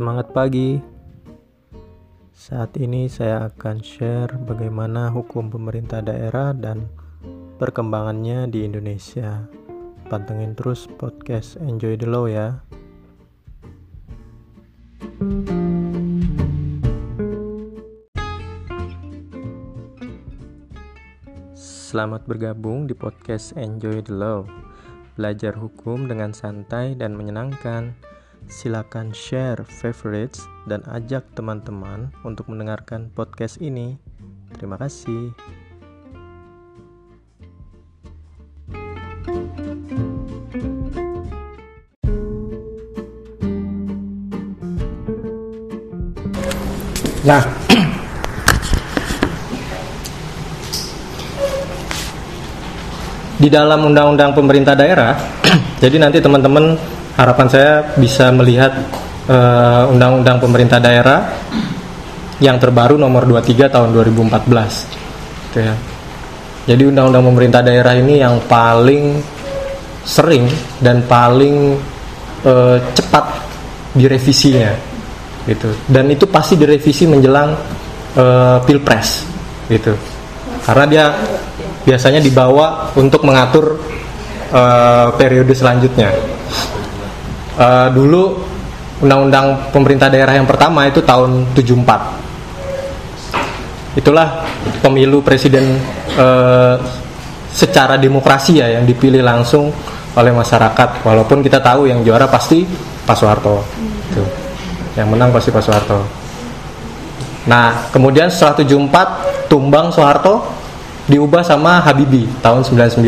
semangat pagi. Saat ini saya akan share bagaimana hukum pemerintah daerah dan perkembangannya di Indonesia. Pantengin terus podcast Enjoy the Law ya. Selamat bergabung di podcast Enjoy the Law. Belajar hukum dengan santai dan menyenangkan Silakan share favorites dan ajak teman-teman untuk mendengarkan podcast ini. Terima kasih. Nah, di dalam undang-undang pemerintah daerah, jadi nanti teman-teman harapan saya bisa melihat eh, undang-undang pemerintah daerah yang terbaru nomor 23 tahun 2014 gitu ya. Jadi undang-undang pemerintah daerah ini yang paling sering dan paling uh, cepat direvisinya gitu. Dan itu pasti direvisi menjelang uh, Pilpres gitu. Karena dia biasanya dibawa untuk mengatur uh, periode selanjutnya uh, dulu undang-undang pemerintah daerah yang pertama itu tahun 74 itulah pemilu presiden uh, secara demokrasi ya yang dipilih langsung oleh masyarakat. Walaupun kita tahu yang juara pasti Pak Soeharto. Itu yang menang pasti Pak Soeharto. Nah kemudian setelah 74 tumbang Soeharto diubah sama Habibie tahun 99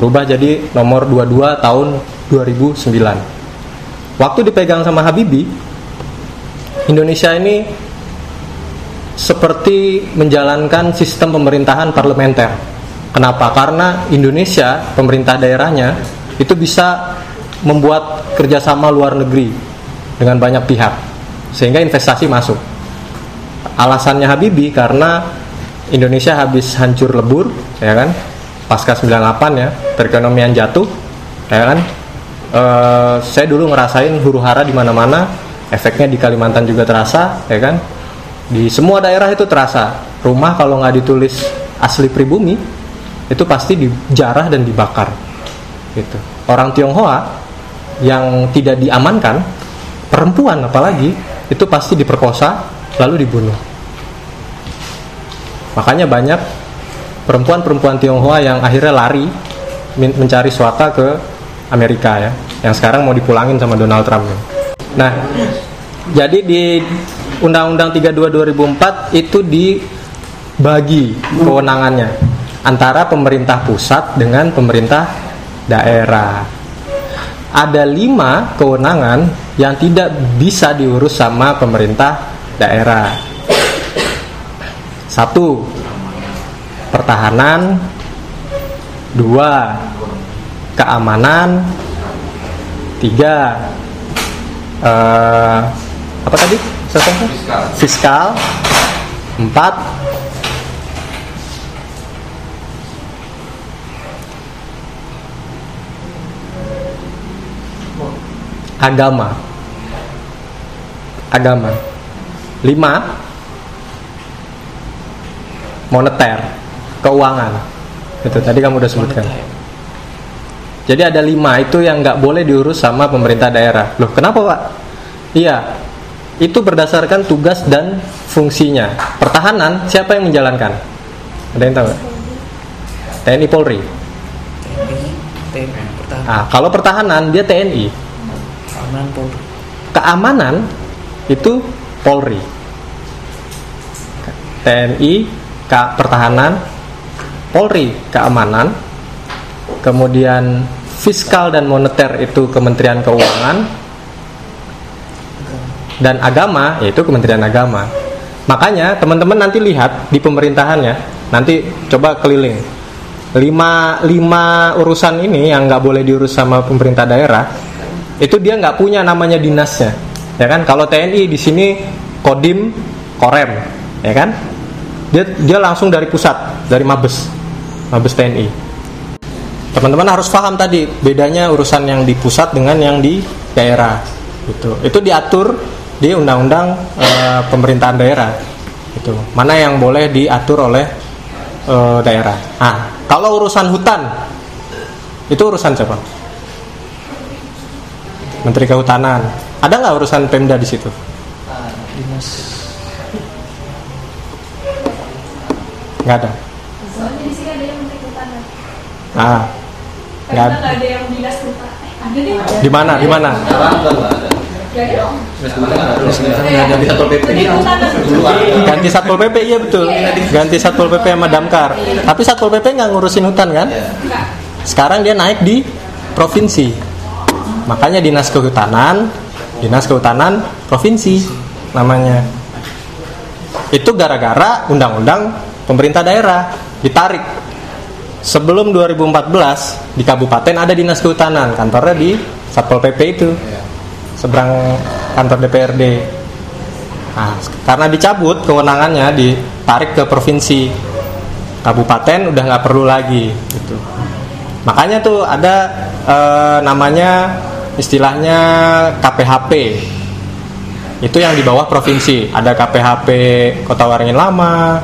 berubah jadi nomor 22 tahun 2009 waktu dipegang sama Habibie Indonesia ini seperti menjalankan sistem pemerintahan parlementer. Kenapa? Karena Indonesia pemerintah daerahnya itu bisa membuat kerjasama luar negeri dengan banyak pihak sehingga investasi masuk. Alasannya Habibie karena Indonesia habis hancur lebur, ya kan? Pasca 98 ya, perekonomian jatuh, ya kan? Uh, saya dulu ngerasain huru hara di mana-mana efeknya di Kalimantan juga terasa ya kan? Di semua daerah itu terasa. Rumah kalau nggak ditulis asli pribumi itu pasti dijarah dan dibakar gitu. Orang Tionghoa yang tidak diamankan perempuan apalagi itu pasti diperkosa lalu dibunuh. Makanya banyak perempuan-perempuan Tionghoa yang akhirnya lari mencari suaka ke Amerika ya yang sekarang mau dipulangin sama Donald Trump. Nah jadi di Undang-Undang 32 2004 itu dibagi kewenangannya antara pemerintah pusat dengan pemerintah daerah. Ada lima kewenangan yang tidak bisa diurus sama pemerintah daerah. Satu pertahanan. Dua keamanan. Tiga uh, apa tadi? Fiskal. fiskal. Empat agama. Agama. Lima moneter keuangan. Itu tadi kamu udah sebutkan. Moneter. Jadi ada lima itu yang nggak boleh diurus sama pemerintah daerah. Loh, kenapa pak? Iya, itu berdasarkan tugas dan fungsinya. Pertahanan siapa yang menjalankan? Ada yang tahu? TNI Polri. TNI, pertahanan. Ah, kalau pertahanan dia TNI. Keamanan Polri. Keamanan itu Polri. TNI, K pertahanan, Polri keamanan, kemudian fiskal dan moneter itu Kementerian Keuangan dan agama yaitu Kementerian Agama. Makanya teman-teman nanti lihat di pemerintahannya nanti coba keliling. Lima, lima urusan ini yang nggak boleh diurus sama pemerintah daerah itu dia nggak punya namanya dinasnya. Ya kan? Kalau TNI di sini kodim korem ya kan? Dia dia langsung dari pusat dari mabes mabes TNI teman-teman harus paham tadi bedanya urusan yang di pusat dengan yang di daerah gitu itu diatur di undang-undang eh, pemerintahan daerah. Itu mana yang boleh diatur oleh eh, daerah. Ah, kalau urusan hutan itu urusan siapa? Menteri Kehutanan. Ada nggak urusan Pemda di situ? dinas Nggak ada. Ah, nggak ada. yang dinas kehutanan. Eh. Di mana? Di mana? Ganti Satpol PP iya betul. Ganti Satpol PP sama Damkar. Tapi Satpol PP nggak ngurusin hutan kan? Enggak. Sekarang dia naik di provinsi. Makanya Dinas Kehutanan, Dinas Kehutanan Provinsi namanya. Itu gara-gara undang-undang pemerintah daerah ditarik. Sebelum 2014 di kabupaten ada Dinas Kehutanan, kantornya di Satpol PP itu. Seberang kantor DPRD. Nah, karena dicabut kewenangannya ditarik ke provinsi. Kabupaten udah nggak perlu lagi gitu. Makanya tuh ada eh, namanya istilahnya KPHP. Itu yang di bawah provinsi. Ada KPHP Kota Waringin Lama,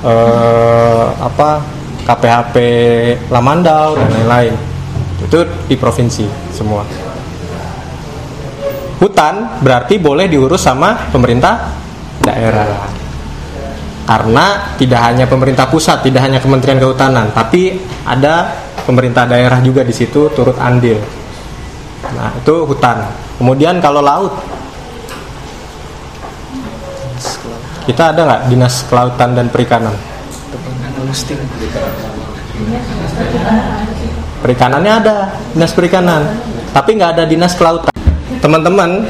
eh, apa KPHP Lamandau dan lain-lain. Itu di provinsi semua. Hutan berarti boleh diurus sama pemerintah daerah. Karena tidak hanya pemerintah pusat, tidak hanya Kementerian Kehutanan, tapi ada pemerintah daerah juga di situ turut andil. Nah, itu hutan. Kemudian kalau laut, kita ada nggak dinas kelautan dan perikanan? Perikanannya ada dinas perikanan, tapi nggak ada dinas kelautan. Teman-teman,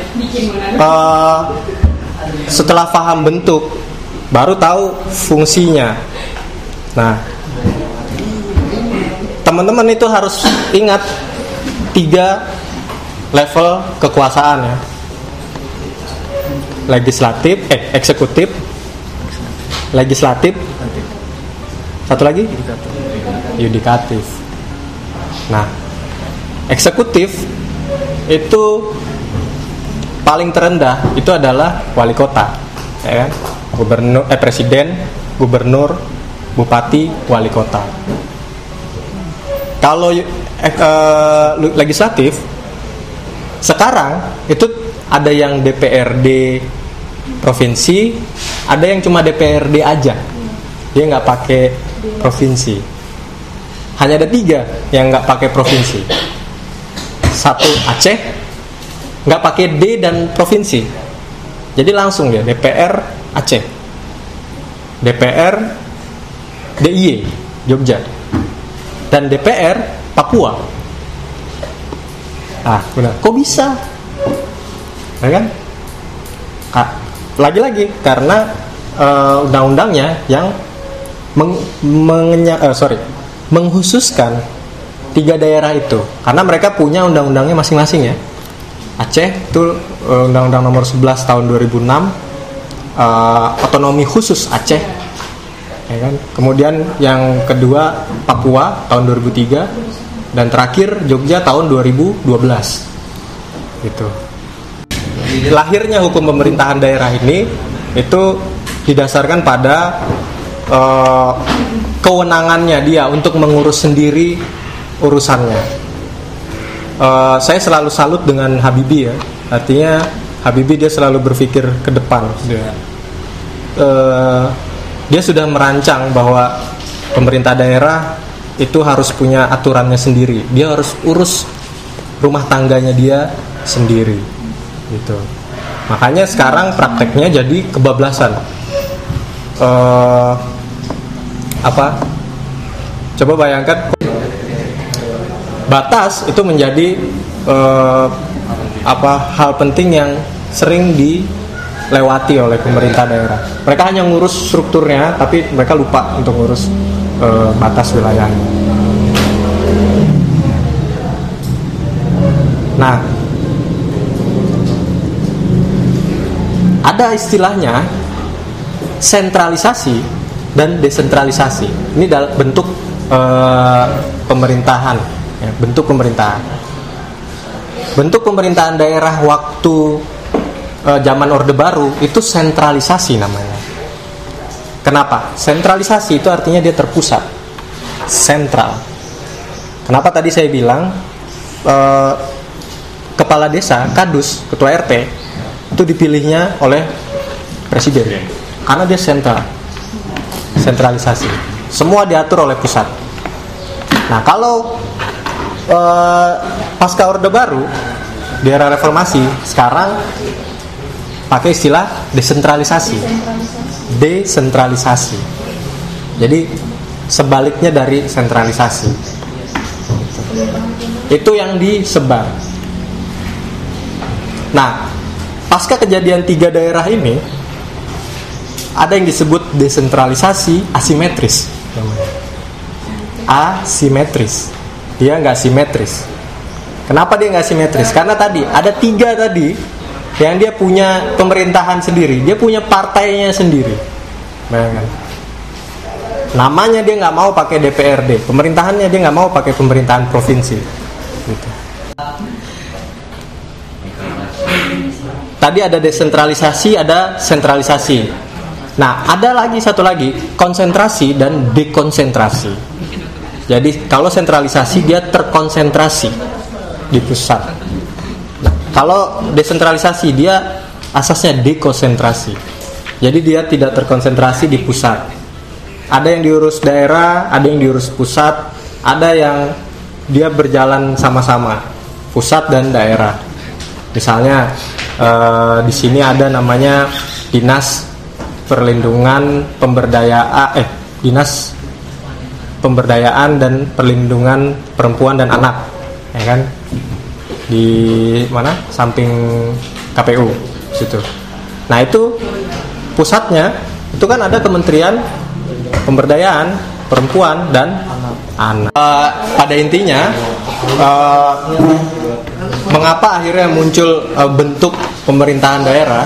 eh, setelah paham bentuk, baru tahu fungsinya. Nah, teman-teman itu harus ingat tiga level kekuasaan ya. Legislatif, eh eksekutif, legislatif, satu lagi yudikatif. Nah, eksekutif itu paling terendah itu adalah wali kota, ya kan? Gubernur, eh presiden, gubernur, bupati, wali kota. Kalau eh, eh, legislatif sekarang itu ada yang DPRD provinsi, ada yang cuma DPRD aja. Dia nggak pakai provinsi. Hanya ada tiga yang nggak pakai provinsi. Satu Aceh, nggak pakai D dan provinsi. Jadi langsung ya DPR Aceh, DPR DIY Jogja, dan DPR Papua. Ah, benar. Kok bisa? Ya kan? Ka- Lagi-lagi karena eh, undang-undangnya yang meng, mengenya- eh, sorry, menghususkan tiga daerah itu karena mereka punya undang-undangnya masing-masing ya. Aceh itu eh, undang-undang nomor 11 tahun 2006 eh, otonomi khusus Aceh ya kan? Kemudian yang kedua Papua tahun 2003 dan terakhir Jogja tahun 2012. Gitu. Lahirnya hukum pemerintahan daerah ini itu didasarkan pada eh, kewenangannya dia untuk mengurus sendiri urusannya. Eh, saya selalu salut dengan Habibie ya. Artinya Habibie dia selalu berpikir ke depan. Dia, eh, dia sudah merancang bahwa pemerintah daerah itu harus punya aturannya sendiri. Dia harus urus rumah tangganya dia sendiri. Gitu. Makanya sekarang prakteknya jadi kebablasan. Eh, apa? Coba bayangkan batas itu menjadi eh, apa hal penting yang sering dilewati oleh pemerintah daerah. Mereka hanya ngurus strukturnya, tapi mereka lupa untuk ngurus eh, batas wilayahnya. Nah, ada istilahnya sentralisasi dan desentralisasi. Ini dalam bentuk eh, pemerintahan, ya, bentuk pemerintahan. Bentuk pemerintahan daerah waktu eh, zaman Orde Baru itu sentralisasi namanya. Kenapa? Sentralisasi itu artinya dia terpusat, sentral. Kenapa tadi saya bilang eh, kepala desa, kadus, ketua RT itu dipilihnya oleh presiden karena dia sentral, sentralisasi. Semua diatur oleh pusat. Nah kalau eh, pasca Orde Baru di era reformasi sekarang pakai istilah desentralisasi desentralisasi jadi sebaliknya dari sentralisasi itu yang disebar nah pasca kejadian tiga daerah ini ada yang disebut desentralisasi asimetris asimetris dia nggak simetris Kenapa dia nggak simetris? Karena tadi ada tiga tadi yang dia punya pemerintahan sendiri, dia punya partainya sendiri. Bayangkan. Namanya dia nggak mau pakai DPRD, pemerintahannya dia nggak mau pakai pemerintahan provinsi. Gitu. Tadi ada desentralisasi, ada sentralisasi. Nah, ada lagi satu lagi konsentrasi dan dekonsentrasi. Jadi kalau sentralisasi dia terkonsentrasi di pusat. Nah, kalau desentralisasi dia asasnya dekonsentrasi. Jadi dia tidak terkonsentrasi di pusat. Ada yang diurus daerah, ada yang diurus pusat, ada yang dia berjalan sama-sama pusat dan daerah. Misalnya eh, di sini ada namanya dinas perlindungan pemberdayaan eh dinas pemberdayaan dan perlindungan perempuan dan anak ya kan? Di mana? Samping KPU situ. Nah itu pusatnya itu kan ada kementerian pemberdayaan perempuan dan anak. Eh, pada intinya eh, mengapa akhirnya muncul eh, bentuk pemerintahan daerah?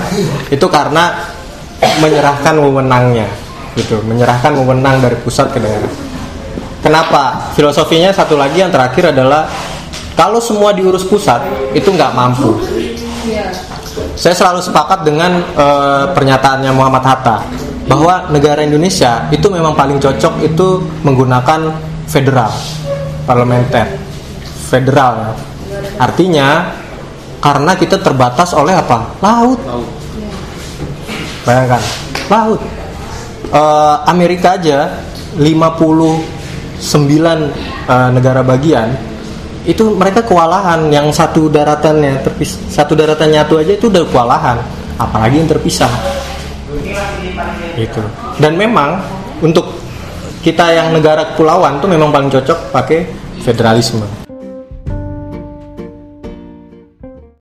Itu karena menyerahkan wewenangnya gitu menyerahkan wewenang dari pusat ke daerah Kenapa? Filosofinya satu lagi yang terakhir adalah kalau semua diurus pusat itu nggak mampu. Saya selalu sepakat dengan eh, pernyataannya Muhammad Hatta bahwa negara Indonesia itu memang paling cocok itu menggunakan federal, parlementer, federal. Artinya karena kita terbatas oleh apa? Laut. Bayangkan, laut. Eh, Amerika aja 50 sembilan uh, negara bagian itu mereka kewalahan yang satu daratannya terpis satu daratan nyatu aja itu udah kewalahan. Apalagi yang terpisah. Itu dan memang untuk kita yang negara kepulauan tuh memang paling cocok pakai federalisme